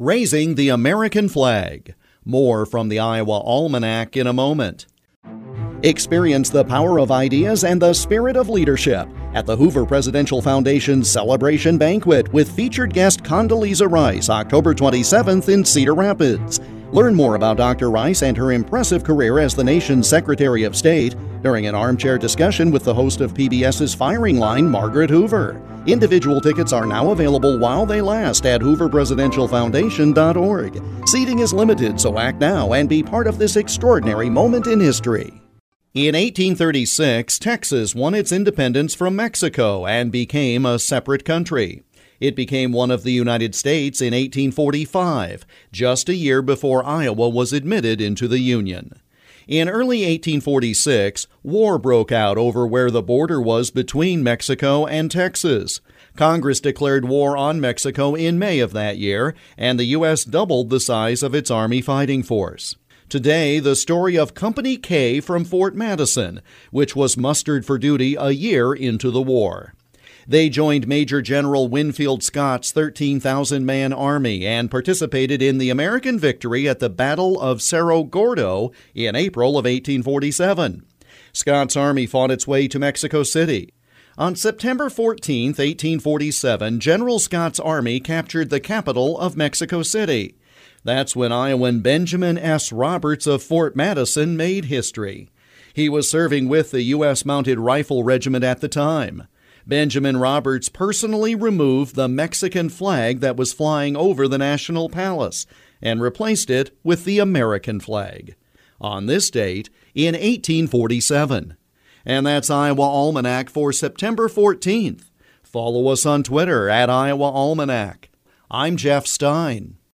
Raising the American Flag. More from the Iowa Almanac in a moment. Experience the power of ideas and the spirit of leadership at the Hoover Presidential Foundation Celebration Banquet with featured guest Condoleezza Rice October 27th in Cedar Rapids. Learn more about Dr. Rice and her impressive career as the nation's Secretary of State during an armchair discussion with the host of PBS's Firing Line, Margaret Hoover. Individual tickets are now available while they last at hooverpresidentialfoundation.org. Seating is limited, so act now and be part of this extraordinary moment in history. In 1836, Texas won its independence from Mexico and became a separate country. It became one of the United States in 1845, just a year before Iowa was admitted into the Union. In early 1846, war broke out over where the border was between Mexico and Texas. Congress declared war on Mexico in May of that year, and the U.S. doubled the size of its Army fighting force. Today, the story of Company K from Fort Madison, which was mustered for duty a year into the war. They joined Major General Winfield Scott's 13,000 man army and participated in the American victory at the Battle of Cerro Gordo in April of 1847. Scott's army fought its way to Mexico City. On September 14, 1847, General Scott's army captured the capital of Mexico City. That's when Iowan Benjamin S. Roberts of Fort Madison made history. He was serving with the U.S. Mounted Rifle Regiment at the time. Benjamin Roberts personally removed the Mexican flag that was flying over the National Palace and replaced it with the American flag. On this date, in 1847. And that's Iowa Almanac for September 14th. Follow us on Twitter at Iowa Almanac. I'm Jeff Stein.